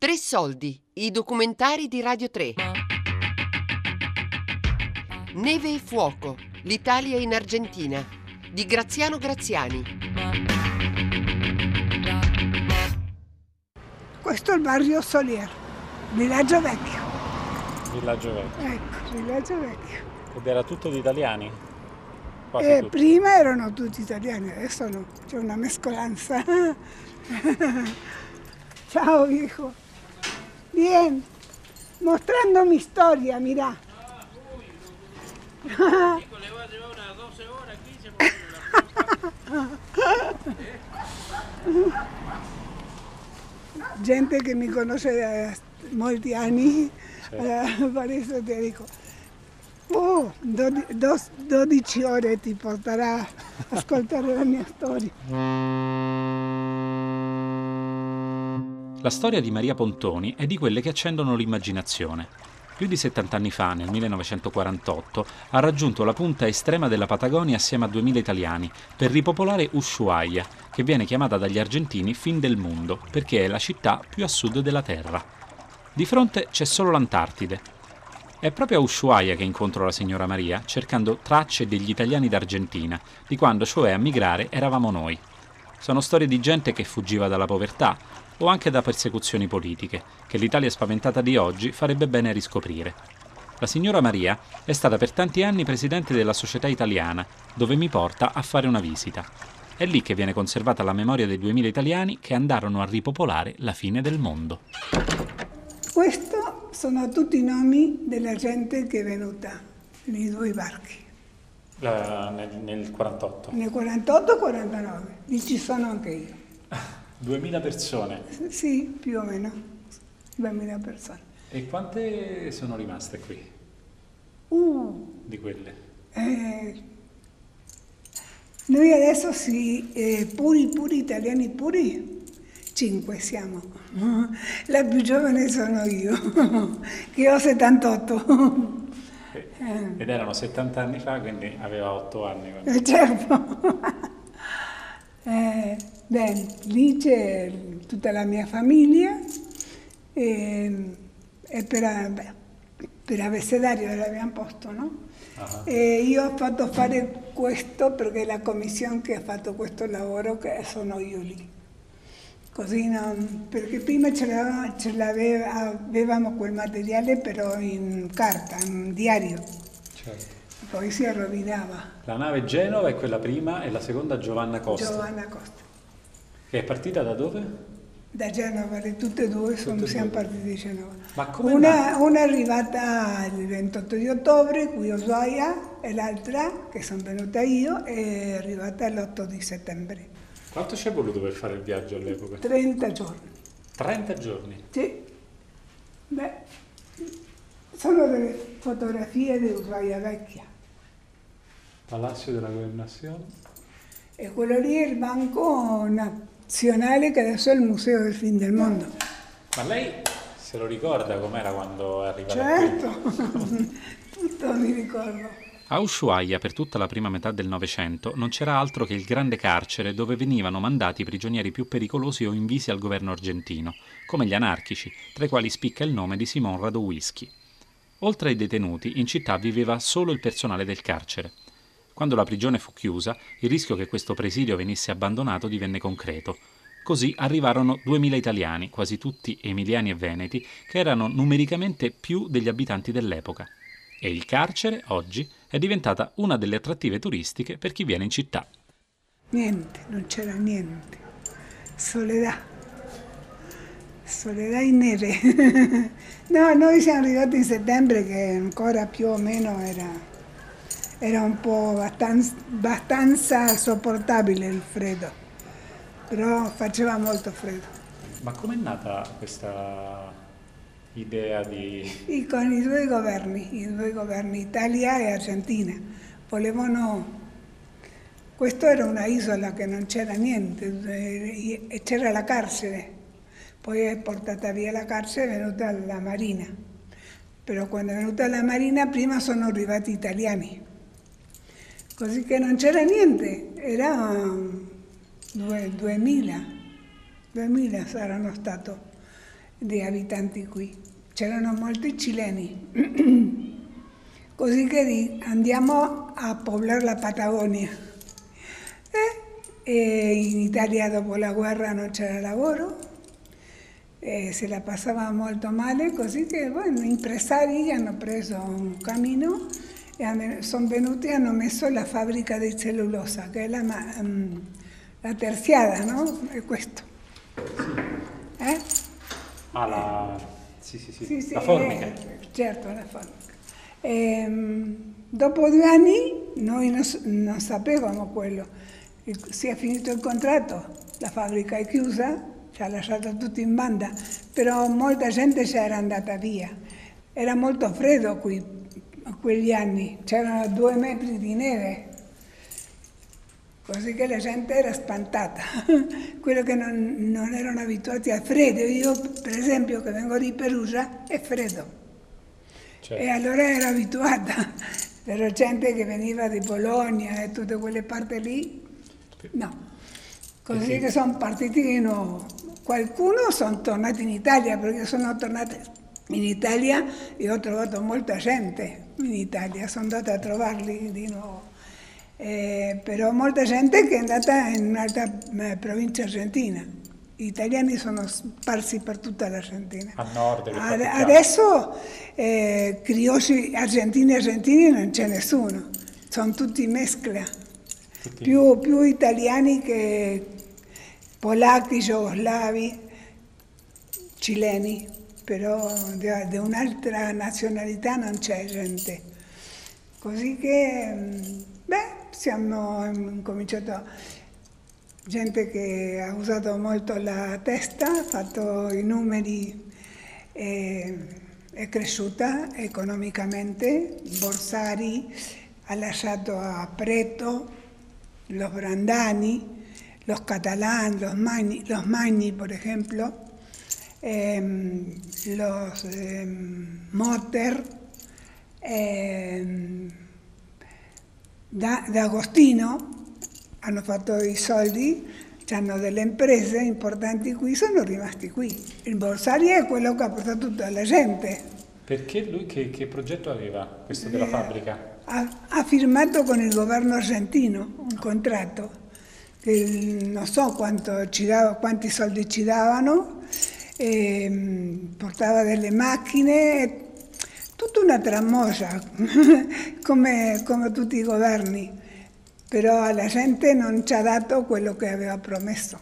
Tre soldi, i documentari di Radio 3. Neve e fuoco, l'Italia in Argentina, di Graziano Graziani. Questo è il barrio Solier, villaggio vecchio. Villaggio vecchio. Ecco, villaggio vecchio. Ed era tutto di italiani? Quasi Eh, tutti. prima erano tutti italiani, adesso no, c'è una mescolanza. Ciao hijo. Bien, mostrando mi storia, mira. Gente che mi conosce da molti anni, eh, per eso te dico, oh, dodi- dos- 12 ore ti porterà a ascoltare la mia storia. La storia di Maria Pontoni è di quelle che accendono l'immaginazione. Più di 70 anni fa, nel 1948, ha raggiunto la punta estrema della Patagonia assieme a 2000 italiani per ripopolare Ushuaia, che viene chiamata dagli argentini fin del mondo perché è la città più a sud della Terra. Di fronte c'è solo l'Antartide. È proprio a Ushuaia che incontro la signora Maria, cercando tracce degli italiani d'Argentina, di quando cioè a migrare eravamo noi. Sono storie di gente che fuggiva dalla povertà o anche da persecuzioni politiche, che l'Italia spaventata di oggi farebbe bene riscoprire. La signora Maria è stata per tanti anni presidente della Società Italiana, dove mi porta a fare una visita. È lì che viene conservata la memoria dei 2000 italiani che andarono a ripopolare la fine del mondo. Questi sono tutti i nomi della gente che è venuta nei due barchi, nel, 48. nel 48 49, lì ci sono anche io. 2000 persone. Sì, più o meno, 2000 persone. E quante sono rimaste qui Uh, di quelle? eh, noi adesso sì, eh, puri, puri, italiani puri, cinque siamo. La più giovane sono io, che ho 78. Ed erano 70 anni fa, quindi aveva 8 anni. quando- certo. Eh, bene, lì c'è tutta la mia famiglia e, e per, beh, per abecedario l'abbiamo posto, no? Ah. E io ho fatto fare questo perché la commissione che ha fatto questo lavoro che sono io lì. Così non, perché prima ce l'avevamo, ce quel materiale però in carta, in diario, Certo. poi si rovinava. La nave Genova è quella prima e la seconda Giovanna Costa. Giovanna Costa. Che è partita da dove? Da Genova, le tutte e due sono, Tutte siamo partiti da Genova. Ma come una, una è arrivata il 28 di ottobre qui a Ushuaia e l'altra, che sono venuta io, è arrivata l'8 di settembre. Quanto ci è voluto per fare il viaggio all'epoca? 30 giorni. 30 giorni. Sì. Beh, sono delle fotografie di Ushuaia vecchia. Palazzo della Governazione. E quello lì è il Banco Nazionale che adesso è il Museo del Fin del Mondo. Ma lei se lo ricorda com'era quando è arrivata Certo, tutto mi ricordo. A Ushuaia per tutta la prima metà del Novecento non c'era altro che il grande carcere dove venivano mandati i prigionieri più pericolosi o invisi al governo argentino, come gli anarchici, tra i quali spicca il nome di Simon Radowischi. Oltre ai detenuti, in città viveva solo il personale del carcere. Quando la prigione fu chiusa, il rischio che questo presidio venisse abbandonato divenne concreto. Così arrivarono 2000 italiani, quasi tutti emiliani e veneti, che erano numericamente più degli abitanti dell'epoca. E il carcere, oggi, è diventata una delle attrattive turistiche per chi viene in città. Niente, non c'era niente. Soledad. Soledad in neve. no, noi siamo arrivati in settembre che ancora più o meno era, era un po' abbastanza, abbastanza sopportabile il freddo, però faceva molto freddo. Ma com'è nata questa idea. E con i due governi, i due governi, Italia e Argentina, volevano... Questo era una isola che non c'era niente, eh, c'era la carcere, poi è portata via la carcere e è venuta la Marina. Però quando è venuta la Marina prima sono arrivati italiani, così che non c'era niente, era due- 2000, 2000 saranno stato. di abitanti qui. C'erano molti cileni. Così che andiamo a poblare la Patagonia. E, e in Italia dopo la guerra non c'era lavoro, se la passava molto male, così che bueno, impresari hanno preso un cammino e sono venuti e hanno messo la fabbrica di cellulosa, che è la, um, la terziata, no? È questo. Eh? Ah, la... Sì, sì, sì. sì, sì la formica. Eh, certo, la formica. E, um, dopo due anni noi non, non sapevamo quello. Si è finito il contratto, la fabbrica è chiusa, ci ha lasciato tutti in banda, però molta gente già era andata via. Era molto freddo qui, quegli anni, c'erano due metri di neve, così che la gente era spantata, quello che non, non, erano abituati al freddo. Io, per esempio, che vengo di Perugia, è freddo. Certo. E allora ero abituata, però gente che veniva di Bologna e tutte quelle parti lì, no. Così sì. che sono partiti di nuovo. Qualcuno sono tornati in Italia perché sono tornati in Italia e ho trovato molta gente in Italia, sono andata a trovarli di nuovo. Eh, però molta gente che è andata in un'altra eh, provincia argentina. Gli italiani sono sparsi per tutta l'Argentina. A nord Ad, Adesso eh, criosi argentini e argentini non c'è nessuno, sono tutti mescla. Tutti. Più, più italiani che polacchi, jugoslavi, cileni però di un'altra nazionalità non c'è gente. Così che, mm, beh, siamo incominciato, gente che ha usato molto la testa, ha fatto i numeri, e, è cresciuta economicamente, Borsari ha lasciato a Preto, los Brandani, los catalani, los Magni, los Magni per esempio, eh, los eh, Motter, eh, da, da, Agostino hanno fatto i soldi, hanno delle imprese importanti qui, sono rimasti qui. Il Borsari è quello che ha portato tutta la gente. Perché lui che, che progetto aveva, questo della eh, fabbrica? Ha, ha, firmato con il governo argentino un contratto, che non so dava, quanti soldi ci davano, eh, portava delle macchine, tutta una tramoia, come, come tutti i governi, però alla gente non ci ha dato quello che aveva promesso.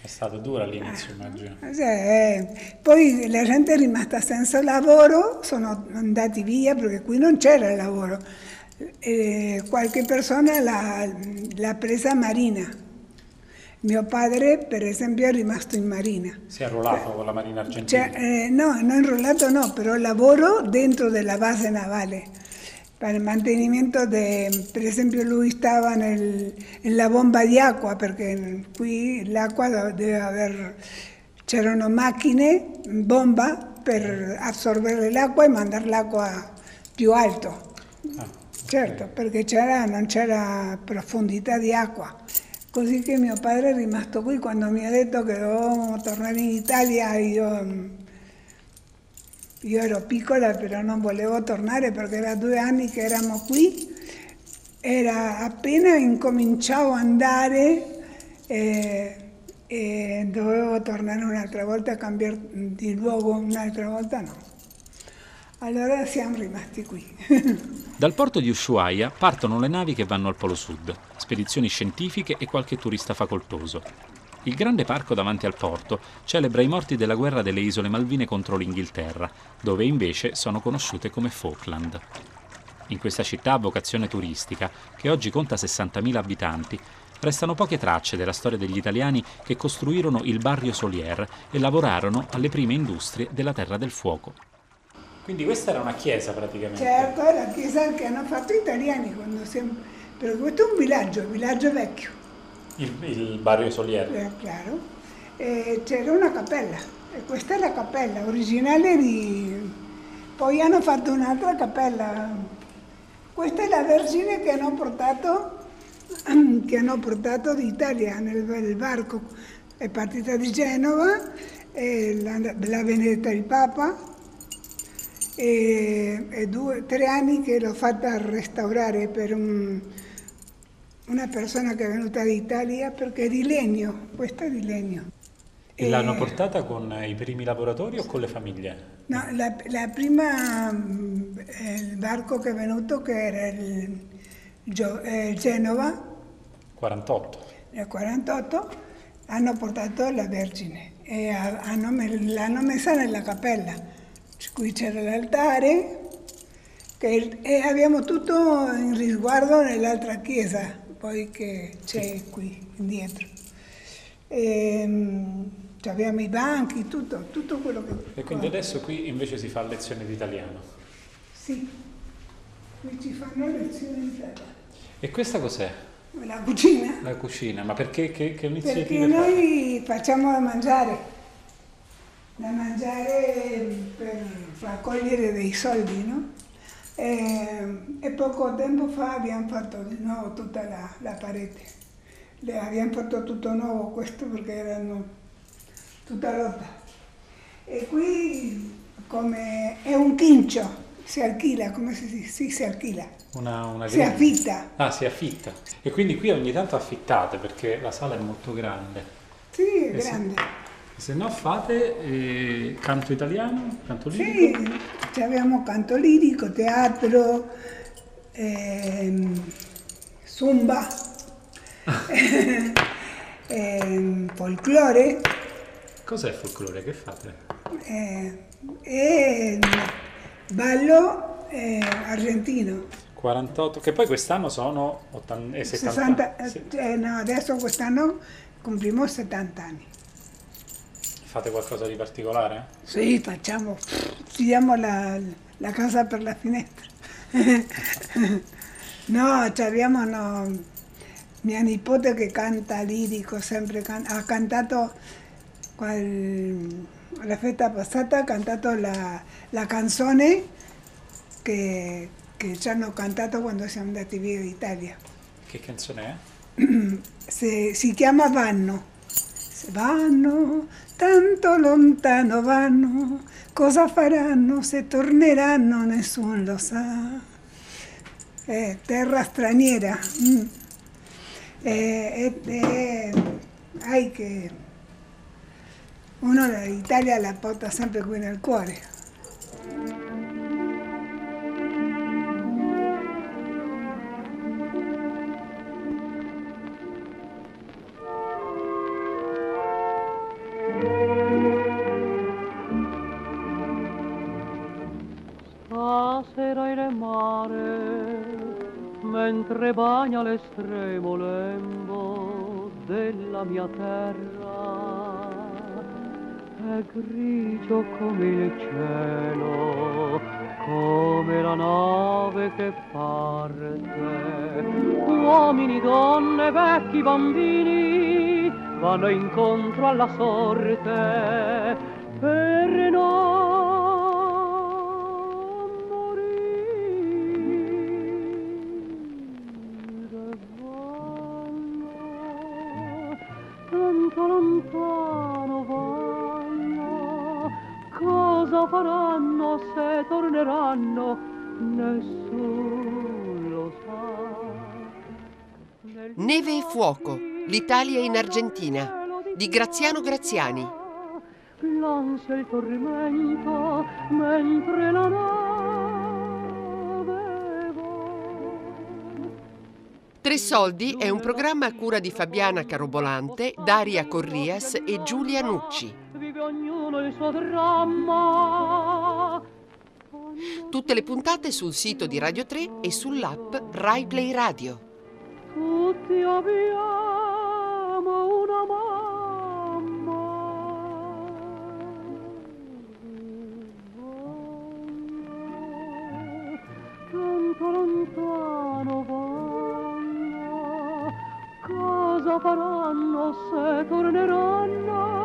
È stato duro all'inizio, immagino. Eh, poi la gente è rimasta senza lavoro, sono andati via perché qui non c'era lavoro. Eh, qualche persona l'ha presa marina mio padre, per esempio, è rimasto in marina. Si è arruolato con la marina argentina? Cioè, eh, no, non arruolato no, però lavoro dentro della base navale per il mantenimento, de, per esempio lui stava nel, nella bomba di acqua, perché qui l'acqua deve aver, c'erano macchine, bomba, per assorbire l'acqua e mandare l'acqua più alto. Ah, certo, perché non c'era profondità di acqua. Così che mio padre è rimasto qui quando mi ha detto che dovevamo tornare in Italia io, io ero piccola però non volevo tornare perché era due anni che eravamo qui, era appena incominciavo ad andare e, e dovevo tornare un'altra volta a cambiare di luogo, un'altra volta no. Allora siamo rimasti qui. Dal porto di Ushuaia partono le navi che vanno al Polo Sud, spedizioni scientifiche e qualche turista facoltoso. Il grande parco davanti al porto celebra i morti della guerra delle isole Malvine contro l'Inghilterra, dove invece sono conosciute come Falkland. In questa città a vocazione turistica, che oggi conta 60.000 abitanti, restano poche tracce della storia degli italiani che costruirono il Barrio Solier e lavorarono alle prime industrie della Terra del Fuoco. Quindi questa era una chiesa praticamente? Certo, è la chiesa che hanno fatto gli italiani quando siamo... Però questo è un villaggio, un villaggio vecchio. Il, il Barrio Solier? Eh, chiaro. E c'era una cappella, e questa è la cappella originale di... Poi hanno fatto un'altra cappella. Questa è la Vergine che hanno portato, che hanno portato d'Italia nel, nel barco. È partita di Genova e la, la Benedetta il Papa e, e due, tre anni che l'ho fatta restaurare per un, una persona che è venuta d'Italia perché è di legno, questa è di legno. E, l'hanno portata con i primi lavoratori o con le famiglie? No, la, la prima, mm, il barco che è venuto che era il, il Genova. 48. Nel 48 hanno portato la Vergine e hanno, l'hanno messa nella cappella. Qui c'era l'altare che, e abbiamo tutto in risguardo nell'altra chiesa, poi che c'è qui indietro. E, mm, abbiamo i banchi, tutto, tutto quello che... E quindi adesso qui invece si fa lezione di italiano? Sì, qui ci fanno lezione di italiano. E questa cos'è? La cucina. La cucina, ma perché che, che iniziative Perché noi facciamo da mangiare, da mangiare per raccogliere dei soldi, no? E, e poco tempo fa abbiamo fatto di nuovo tutta la, la parete. Le abbiamo fatto tutto nuovo questo perché erano tutta rotta. E qui come è un quincio, si alquila, come si dice? Sì, si alquila. Una, una si affitta. Ah, si affitta. E quindi qui ogni tanto affittate perché la sala è molto grande. Sì, è e grande. Se, se no fate eh, canto italiano, canto lirico? Sì, abbiamo canto lirico, teatro, ehm, zumba, ehm, folklore. Cos'è folklore? Che fate? Eh, e ballo eh, argentino. 48, che poi quest'anno sono 80, eh, 70 60, sì. eh, no, adesso quest'anno complimos 70 anni. Fate qualcosa di particolare? Sì, facciamo, tiriamo la, la casa per la finestra. no, abbiamo no, mia nipote che canta lirico, sempre can- ha cantato qual, la festa passata, ha cantato la, la canzone che, che ci hanno cantato quando siamo andati via d'Italia. Che canzone è? Si, si chiama Vanno. Se vanno, tanto lontano vanno, cosa faranno se torneranno, nessuno lo sa. È terra straniera. Mm. E, e, e, ai che uno l'Italia la porta sempre qui nel cuore. Stasera il mare, mentre bagna l'estremo lembo della mia terra, è grigio come il cielo, come la nave che parte. Uomini, donne, vecchi, bambini vanno incontro alla sorte fuoco, l'Italia in Argentina, di Graziano Graziani. L'ansia il tormento mentre la nave va. Tre soldi è un programma a cura di Fabiana Carobolante, Daria Corrias e Giulia Nucci. Vive ognuno il suo dramma. Tutte le puntate sul sito di Radio 3 e sull'app Rai Play Radio. Tutti abbiamo una mamma. Tanto lontano vanno, cosa faranno se torneranno?